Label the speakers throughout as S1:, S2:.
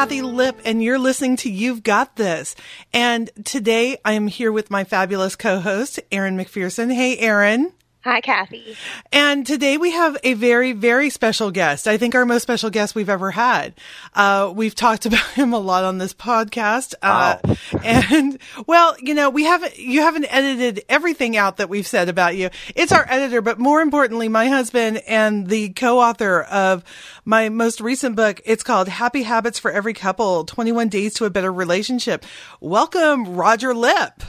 S1: Kathi Lipp, and you're listening to You've Got This. And today I am here with my fabulous co host, Erin MacPherson. Hey, Erin.
S2: Hi, Kathi.
S1: And today we have a very, very special guest. I think our most special guest we've ever had. Uh, we've talked about him a lot on this podcast. Uh,
S3: Wow.
S1: and well, you know, we haven't, you haven't edited everything out that we've said about you. It's our editor, but more importantly, my husband and the co-author of my most recent book. It's called Happy Habits for Every Couple, 21 Days to a Better Relationship. Welcome, Roger Lipp.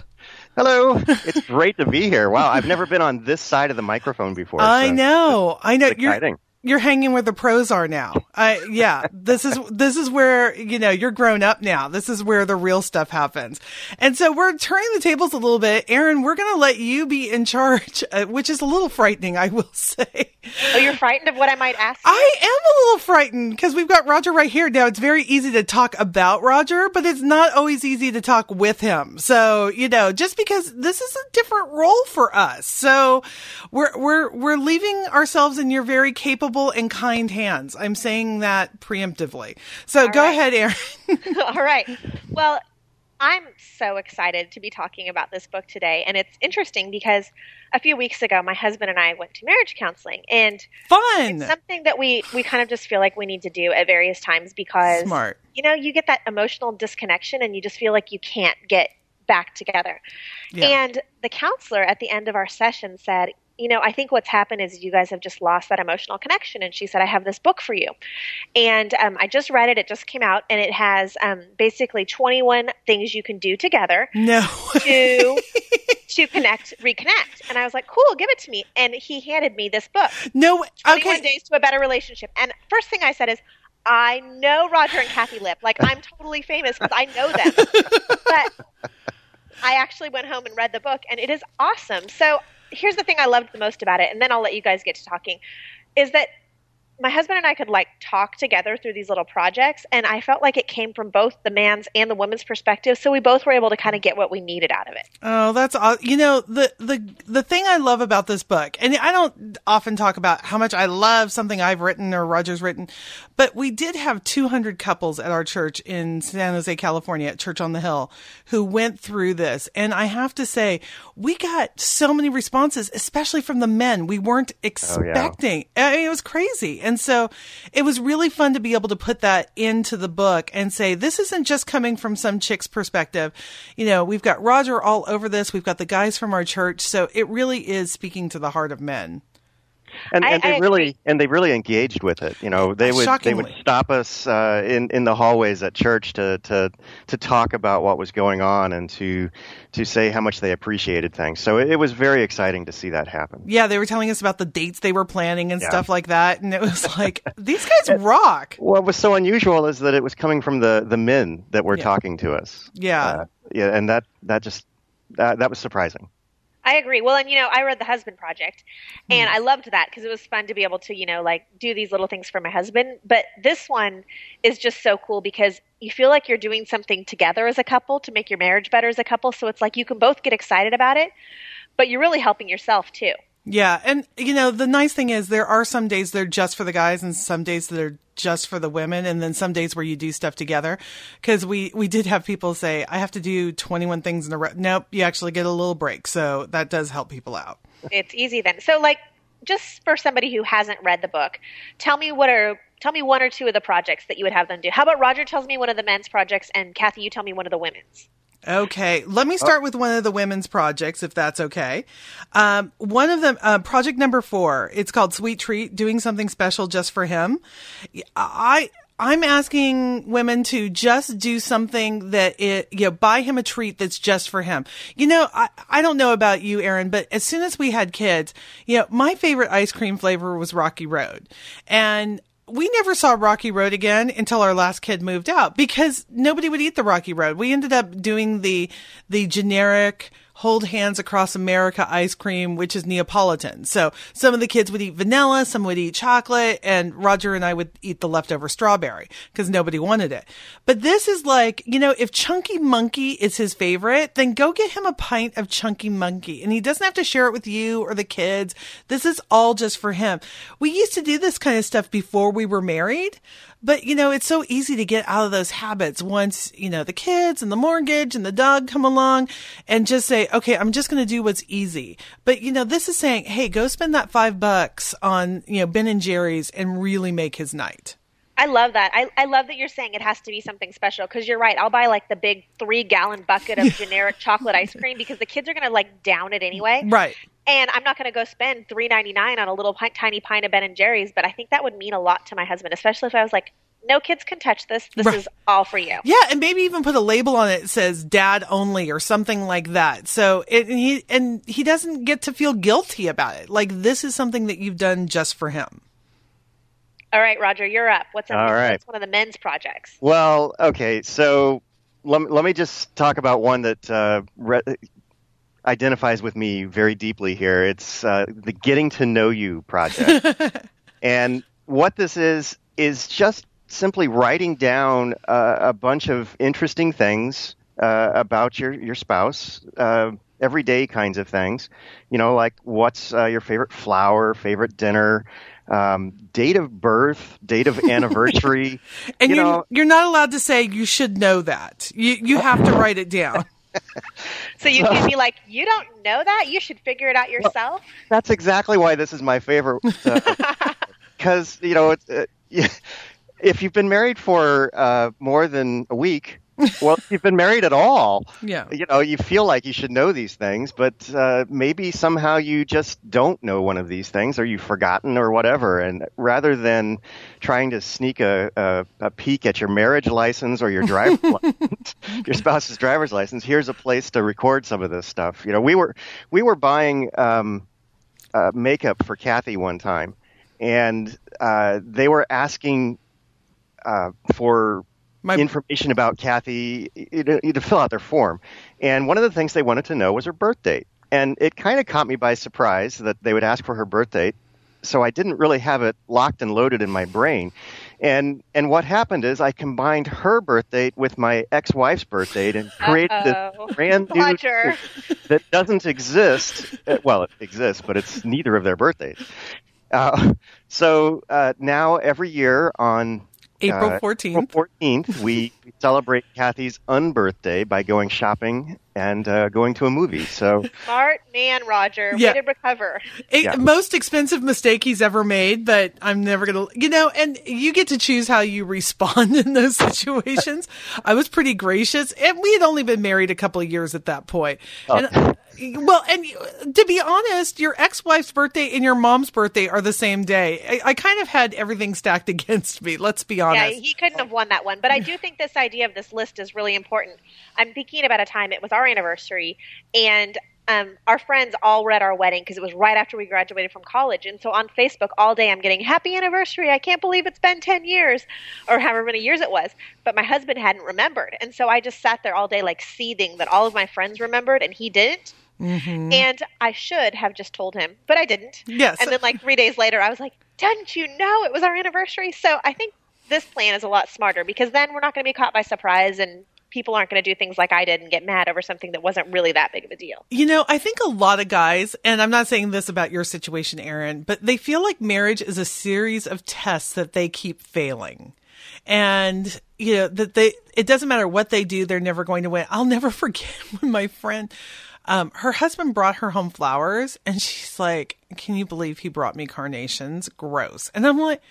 S3: Hello. It's great to be here. Wow, I've never been on this side of the microphone before.
S1: I
S3: so
S1: know. I know. You're,
S3: exciting.
S1: You're hanging where the pros are now. I, yeah, this is, this is where, you know, you're grown up now. This is where the real stuff happens. And so we're turning the tables a little bit. Erin, we're going to let you be in charge, uh, which is a little frightening, I will say.
S2: Oh, you're frightened of what I might ask you?
S1: I am a little frightened because we've got Roger right here. Now it's very easy to talk about Roger, but it's not always easy to talk with him. So, you know, just because this is a different role for us. So we're, we're, we're leaving ourselves in your very capable and kind hands. I'm saying that preemptively. So go
S2: right.
S1: ahead, Erin.
S2: All right. Well, I'm so excited to be talking about this book today. And it's interesting because a few weeks ago, my husband and I went to marriage counseling. And
S1: Fun.
S2: it's something that we, we kind of just feel like we need to do at various times because,
S1: Smart.
S2: you know, you get that emotional disconnection and you just feel like you can't get back together.
S1: Yeah.
S2: And the counselor at the end of our session said, you know, I think what's happened is you guys have just lost that emotional connection. And she said, I have this book for you. And um, I just read it. It just came out, and it has um, basically 21 things you can do together
S1: No.
S2: to to connect, reconnect. And I was like, cool, give it to me. And he handed me this book,
S1: no.
S2: 21
S1: Okay.
S2: Days to a Better Relationship. And first thing I said is, I know Roger and Kathi Lipp. Like, I'm totally famous because I know them. but I actually went home and read the book, and it is awesome. So here's the thing I loved the most about it, and then I'll let you guys get to talking, is that my husband and I could like talk together through these little projects, and I felt like it came from both the man's and the woman's perspective, so we both were able to kind of get what we needed out of it.
S1: Oh, that's aw- you know the the the thing I love about this book, and I don't often talk about how much I love something I've written or Roger's written, but we did have 200 couples at our church in San Jose, California, at Church on the Hill, who went through this, and I have to say we got so many responses, especially from the men. We weren't oh, expecting. I mean, it was crazy, and so it was really fun to be able to put that into the book and say this isn't just coming from some chick's perspective. You know, we've got Roger all over this. We've got the guys from our church, so it really is speaking to the heart of men.
S3: And,
S2: I-
S3: and they
S2: I
S3: really
S2: agree.
S3: and they really engaged with it. You know, they would they would stop us uh, in in the hallways at church to to to talk about what was going on and to to say how much they appreciated things. So it, it was very exciting to see that happen.
S1: Yeah, they were telling us about the dates they were planning and
S3: Yeah.
S1: stuff like that, and it was like these guys rock.
S3: What was so unusual is that it was coming from the the men that were
S1: Yeah.
S3: talking to us.
S1: Yeah.
S3: Uh, yeah, and that that just that, that was surprising.
S2: I agree. Well, and you know, I read The Husband Project, hmm. and I loved that because it was fun to be able to, you know, like do these little things for my husband. But this one is just so cool because you feel like you're doing something together as a couple to make your marriage better as a couple. So it's like you can both get excited about it, but you're really helping yourself too.
S1: Yeah, and you know the nice thing is there are some days they're just for the guys, and some days that are just for the women, and then some days where you do stuff together. Because we we did have people say I have to do twenty one things in a row. Nope, you actually get a little break, so that does help people out.
S2: It's easy then. So like just for somebody who hasn't read the book, tell me what are tell me one or two of the projects that you would have them do. How about Roger tells me one of the men's projects, and Kathi, you tell me one of the women's.
S1: Okay, let me start with one of the women's projects, if that's okay. Um, one of them, uh, project number four, it's called Sweet Treat, doing something special just for him. I, I'm asking women to just do something that it, you know, buy him a treat that's just for him. You know, I, I don't know about you, Erin, but as soon as we had kids, you know, my favorite ice cream flavor was Rocky Road. And we never saw Rocky Road again until our last kid moved out because nobody would eat the Rocky Road. We ended up doing the the generic hold hands across America ice cream, which is Neapolitan. So some of the kids would eat vanilla, some would eat chocolate, and Roger and I would eat the leftover strawberry because nobody wanted it. But this is like, you know, if Chunky Monkey is his favorite, then go get him a pint of Chunky Monkey. And he doesn't have to share it with you or the kids. This is all just for him. We used to do this kind of stuff before we were married. But you know, it's so easy to get out of those habits once, you know, the kids and the mortgage and the dog come along and just say, okay, I'm just going to do what's easy. But you know, this is saying, hey, go spend that five bucks on, you know, Ben and Jerry's and really make his night.
S2: I love that. I, I love that you're saying it has to be something special because you're right. I'll buy like the big three gallon bucket of generic chocolate ice cream because the kids are going to like down it anyway.
S1: Right.
S2: And I'm not going to go spend three ninety nine on a little pint, tiny pint of Ben and Jerry's, but I think that would mean a lot to my husband, especially if I was like, "No kids can touch this. This
S1: Right.
S2: is all for you."
S1: Yeah, and maybe even put a label on it that says "dad only" or something like that. So it, and he and he doesn't get to feel guilty about it. Like this is something that you've done just for him.
S2: All right, Roger, you're up. What's, up?
S3: All right.
S2: what's one of the men's projects?
S3: Well, okay, so let, me- let me just talk about one that uh, re- identifies with me very deeply here. It's uh, the Getting to Know You project. and what this is, is just simply writing down uh, a bunch of interesting things uh, about your, your spouse. Uh, everyday kinds of things, you know, like what's uh, your favorite flower, favorite dinner, um, date of birth, date of anniversary.
S1: And
S3: you
S1: you are
S3: know,
S1: you're not allowed to say you should know that. You you have to write it down.
S2: So you can be like, "You don't know that? You should figure it out yourself."
S3: that's exactly why this is my favorite. Because you know, it's, uh, if you've been married for uh, more than a week, well, if you've been married at all,
S1: Yeah.
S3: you know, you feel like you should know these things, but uh, maybe somehow you just don't know one of these things, or you've forgotten, or whatever. And rather than trying to sneak a, a, a peek at your marriage license or your driver's license, your spouse's driver's license, here's a place to record some of this stuff. You know, we were we were buying um, uh, makeup for Kathi one time, and uh, they were asking uh, for
S1: My
S3: information about Kathi you know, to fill out their form. And one of the things they wanted to know was her birth date. And it kind of caught me by surprise that they would ask for her birth date. So I didn't really have it locked and loaded in my brain. And and what happened is I combined her birth date with my ex-wife's birth date and created
S2: Uh-oh.
S3: this brand new
S2: Roger.
S3: that doesn't exist. Uh, Well, it exists, but it's neither of their birthdays. Uh, so uh, now every year on
S1: April
S3: uh,
S1: 14th.
S3: April 14th, we celebrate Kathi's unbirthday by going shopping and uh, going to a movie. So
S2: Smart man, Roger.
S1: Yeah.
S2: Way to recover.
S1: It-
S3: Yeah.
S1: Most expensive mistake he's ever made, but I'm never gonna, you know, and you get to choose how you respond in those situations. I was pretty gracious, and we had only been married a couple of years at that point. And, uh, well, and to be honest, your ex-wife's birthday and your mom's birthday are the same day. I, I kind of had everything stacked against me. Let's be honest.
S2: Yeah, he couldn't have won that one. But I do think this idea of this list is really important. I'm thinking about a time it was our anniversary, and um, our friends all were at our wedding because it was right after we graduated from college. And so on Facebook all day, I'm getting happy anniversary. I can't believe it's been 10 years or however many years it was. But my husband hadn't remembered. And so I just sat there all day, like seething that all of my friends remembered and he didn't.
S1: Mm-hmm.
S2: And I should have just told him, but I didn't.
S1: Yes.
S2: And then, like, three days later, I was like, didn't you know it was our anniversary? So I think this plan is a lot smarter because then we're not going to be caught by surprise and people aren't going to do things like I did and get mad over something that wasn't really that big of a deal.
S1: You know, I think a lot of guys, and I'm not saying this about your situation, Erin, but they feel like marriage is a series of tests that they keep failing. And, you know, that they, it doesn't matter what they do, they're never going to win. I'll never forget when my friend, um, her husband brought her home flowers and she's like, can you believe he brought me carnations? Gross. And I'm like,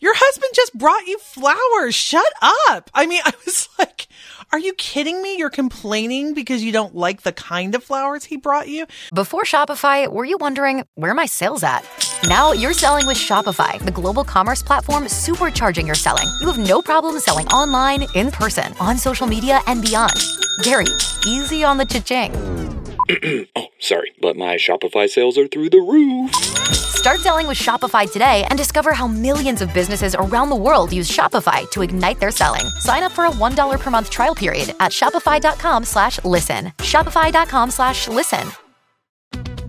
S1: your husband just brought you flowers. Shut up. I mean, I was like, are you kidding me? You're complaining because you don't like the kind of flowers he brought you?
S4: Before Shopify, were you wondering where my sales at? Now you're selling with Shopify, the global commerce platform supercharging your selling. You have no problem selling online, in person, on social media, and beyond. Gary, easy on the cha-ching.
S5: oh, sorry, but my Shopify sales are through the roof.
S4: Start selling with Shopify today and discover how millions of businesses around the world use Shopify to ignite their selling. Sign up for a $1 per month trial period at shopify.com slash listen. Shopify.com slash listen.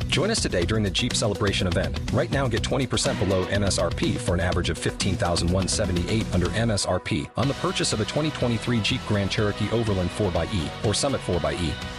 S6: Join us today during the Jeep Celebration event. Right now, get 20% below MSRP for an average of 15178 under MSRP on the purchase of a 2023 Jeep Grand Cherokee Overland 4xE or Summit 4xE.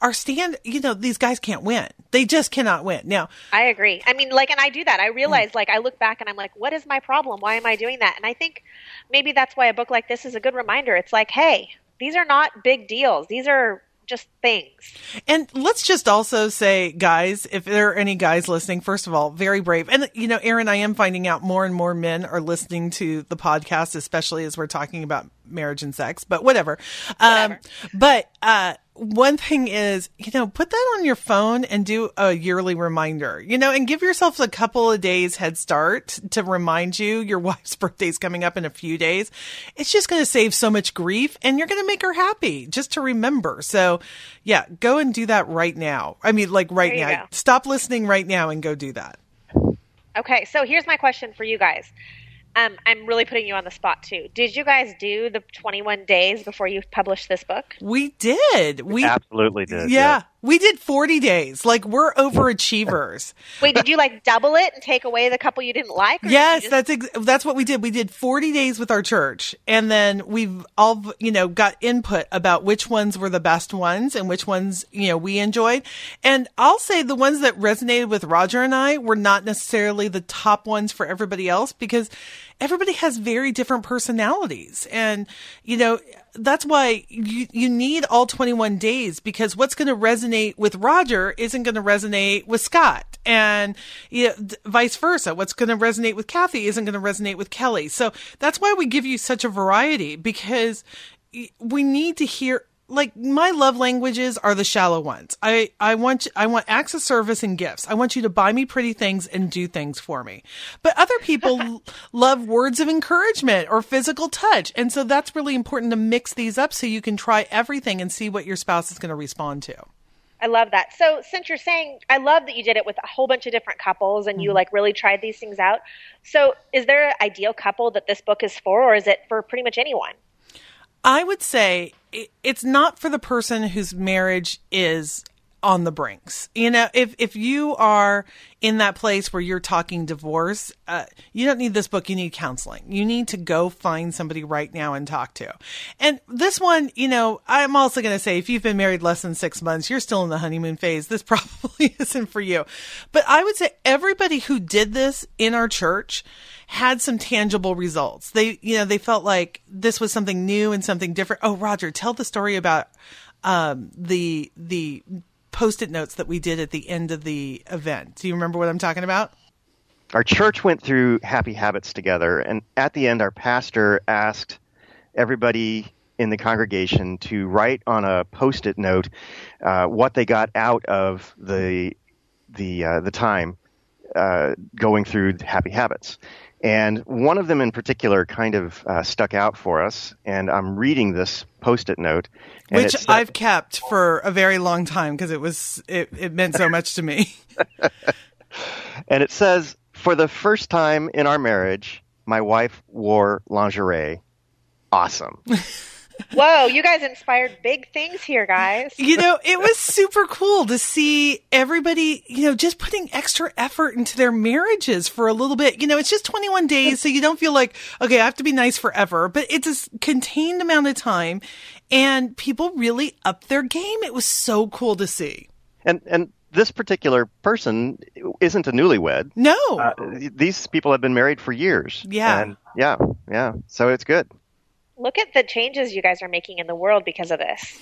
S1: our stand, you know, these guys can't win. They just cannot win. Now,
S2: I agree. I mean, like, and I do that. I realize, like, I look back and I'm like, what is my problem? Why am I doing that? And I think maybe that's why a book like this is a good reminder. It's like, hey, these are not big deals. These are just things.
S1: And let's just also say, guys, if there are any guys listening, first of all, very brave. And, you know, Erin, I am finding out more and more men are listening to the podcast, especially as we're talking about marriage and sex, but whatever. Um, but, uh, one thing is, you know, put that on your phone and do a yearly reminder, you know, and give yourself a couple of days head start to remind you your wife's birthday's coming up in a few days. It's just going to save so much grief and you're going to make her happy just to remember. So yeah, go and do that right now. I mean, like right now,
S2: go.
S1: stop listening right now and go do that.
S2: Okay, so here's my question for you guys. Um, I'm really putting you on the spot too. Did you guys do the 21 days before you published this book?
S1: We did. We,
S3: Absolutely did.
S1: yeah, we did 40 days. Like we're overachievers.
S2: Wait, did you like double it and take away the couple you didn't like? or did
S1: Yes,
S2: just-
S1: that's ex- that's what we did. We did 40 days with our church and then we've all, you know, got input about which ones were the best ones and which ones, you know, we enjoyed. And I'll say the ones that resonated with Roger and I were not necessarily the top ones for everybody else because everybody has very different personalities. And, you know, that's why you, you need all 21 days because what's going to resonate with Roger isn't going to resonate with Scott and you know, vice versa. What's going to resonate with Kathi isn't going to resonate with Kelly. So that's why we give you such a variety because we need to hear like my love languages are the shallow ones. I, I want, I want acts of service and gifts. I want you to buy me pretty things and do things for me. But other people love words of encouragement or physical touch. And so that's really important to mix these up so you can try everything and see what your spouse is going to respond to.
S2: I love that. So since you're saying, I love that you did it with a whole bunch of different couples and you mm-hmm. like really tried these things out. So is there an ideal couple that this book is for, or is it for pretty much anyone?
S1: I would say it's not for the person whose marriage is on the brinks. You know, if if you are in that place where you're talking divorce, uh, you don't need this book. You need counseling. You need to go find somebody right now and talk to. And this one, you know, I'm also going to say if you've been married less than six months, you're still in the honeymoon phase. This probably isn't for you. But I would say everybody who did this in our church had some tangible results. They, you know, they felt like this was something new and something different. Oh, Roger, tell the story about um, the the post-it notes that we did at the end of the event. Do you remember what I'm talking about?
S3: Our church went through Happy Habits together, and at the end, our pastor asked everybody in the congregation to write on a post-it note uh, what they got out of the the uh, the time uh, going through Happy Habits. And one of them in particular kind of uh, stuck out for us. And I'm reading this post-it note,
S1: Which
S3: said-
S1: I've kept for a very long time because it was it, it meant so much to me.
S3: and it says, "For the first time in our marriage, my wife wore lingerie. Awesome."
S2: Whoa, you guys inspired big things here, guys.
S1: you know, it was super cool to see everybody, you know, just putting extra effort into their marriages for a little bit. You know, it's just 21 days, so you don't feel like, okay, I have to be nice forever, but it's a contained amount of time and people really upped their game. It was so cool to see.
S3: and and this particular person isn't a newlywed.
S1: No.
S3: Uh, these people have been married for years.
S1: Yeah.
S3: And yeah, yeah. So it's good.
S2: Look at the changes you guys are making in the world because of this.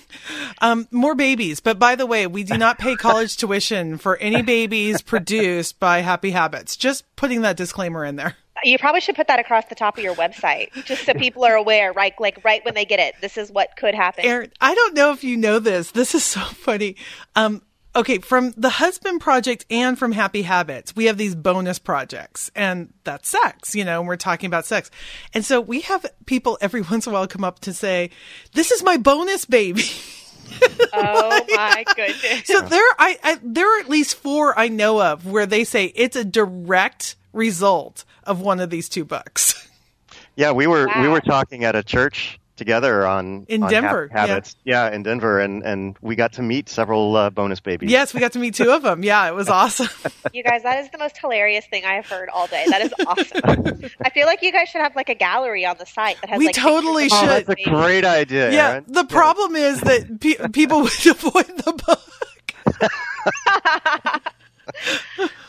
S1: Um, more babies. But by the way, we do not pay college tuition for any babies produced by Happy Habits. Just putting that disclaimer in there.
S2: You probably should put that across the top of your website, just so people are aware, right? Like right when they get it, this is what could happen.
S1: Erin, I don't know if you know this. This is so funny. Um, okay, from the Husband Project and from Happy Habits, we have these bonus projects, and that's sex, you know, and we're talking about sex. And so we have people every once in a while come up to say, This is my bonus baby.
S2: oh my goodness!
S1: So there, I, I there are at least four I know of where they say it's a direct result of one of these two books.
S3: Yeah, we were we were talking at a church together on
S1: In
S3: on
S1: Denver,
S3: hab- habits. Yeah. in Denver, and and we got to meet several uh, bonus babies.
S1: yes, we got to meet two of them. Yeah, it was awesome.
S2: You guys, that is the most hilarious thing I have heard all day. That is awesome. I feel like you guys should have like a gallery on the site that has
S1: We
S2: like
S1: totally should.
S3: Oh, that's a great idea.
S1: yeah,
S3: Erin.
S1: the problem is that pe- people would avoid the book.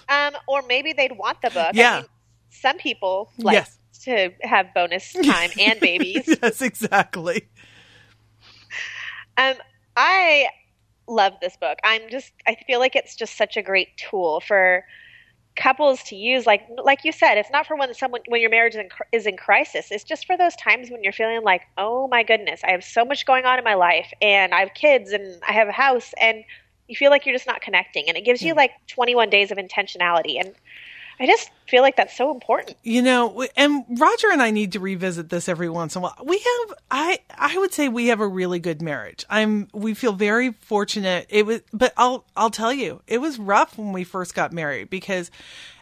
S2: Um, or maybe they'd want the book. I
S1: Yeah.
S2: mean, some people like
S1: Yes.
S2: To have bonus time and babies.
S1: yes, exactly.
S2: Um, I love this book. I'm just I feel like it's just such a great tool for couples to use. Like like you said, it's not for when someone when your marriage is in, is in crisis. It's just for those times when you're feeling like, oh my goodness, I have so much going on in my life, and I have kids, and I have a house, and you feel like you're just not connecting. And it gives you like 21 days of intentionality, and I just feel like that's so important.
S1: You know, and Roger and I need to revisit this every once in a while. We have, I, I would say we have a really good marriage. I'm, we feel very fortunate. It was, but I'll, I'll tell you, it was rough when we first got married because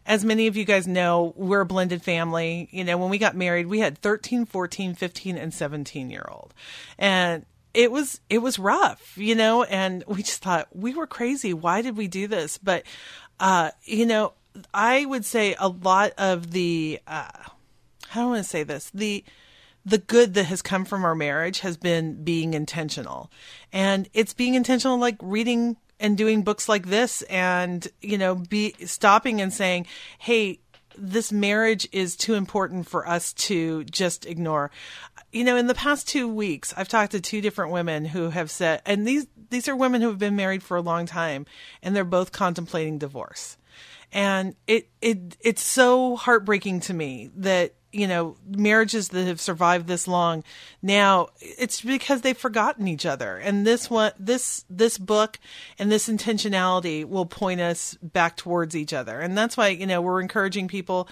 S1: as many of you guys know, we're a blended family. You know, when we got married, we had 13, 14, 15, and 17 year old. And it was it was rough, you know, and we just thought we were crazy. Why did we do this? But uh, you know, I would say a lot of the uh, how do I want to say this the the good that has come from our marriage has been being intentional, and it's being intentional, like reading and doing books like this, and you know, be stopping and saying, hey this marriage is too important for us to just ignore. You know, in the past two weeks, I've talked to two different women who have said, and these these are women who have been married for a long time, and they're both contemplating divorce. And it it it's so heartbreaking to me that you know marriages that have survived this long now it's because they've forgotten each other. And this one this this book and this intentionality will point us back towards each other. And that's why you know we're encouraging people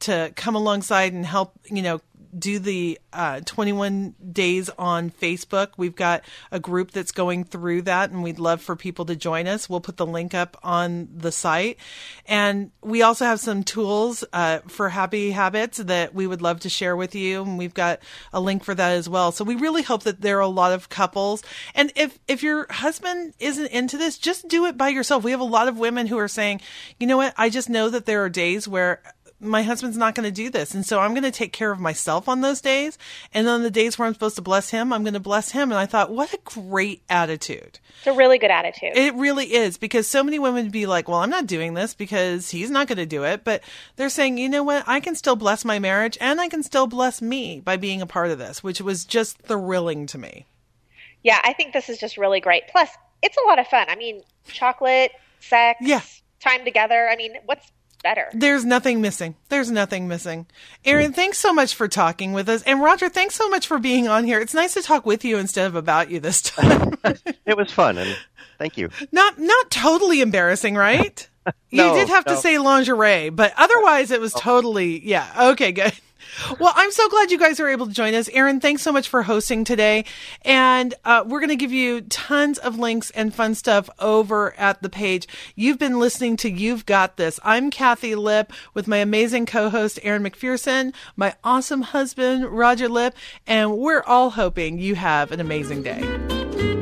S1: to come alongside and help you know do the uh, 21 days on Facebook. We've got a group that's going through that, and we'd love for people to join us. We'll put the link up on the site. And we also have some tools uh, for happy habits that we would love to share with you. And we've got a link for that as well. So we really hope that there are a lot of couples. And if, if your husband isn't into this, just do it by yourself. We have a lot of women who are saying, you know what? I just know that there are days where my husband's not going to do this. And so I'm going to take care of myself on those days. And on the days where I'm supposed to bless him, I'm going to bless him. And I thought, what a great attitude.
S2: It's a really good attitude.
S1: It really is because so many women would be like, well, I'm not doing this because he's not going to do it. But they're saying, you know what? I can still bless my marriage and I can still bless me by being a part of this, which was just thrilling to me.
S2: yeah, I think this is just really great. Plus, it's a lot of fun. I mean, chocolate, sex,
S1: Yeah.
S2: time together. I mean, what's better?
S1: There's nothing missing. There's nothing missing. Erin, hmm. thanks so much for talking with us. And Roger, thanks so much for being on here. It's nice to talk with you instead of about you this time.
S3: It was fun, and thank you.
S1: not not totally embarrassing, right? you did have to say lingerie, but otherwise it was oh. totally, yeah. Okay, good. Well, I'm so glad you guys are able to join us. Erin, thanks so much for hosting today. And uh, we're going to give you tons of links and fun stuff over at the page. You've been listening to You've Got This. I'm Kathi Lipp with my amazing co host, Erin MacPherson, my awesome husband, Roger Lipp, and we're all hoping you have an amazing day.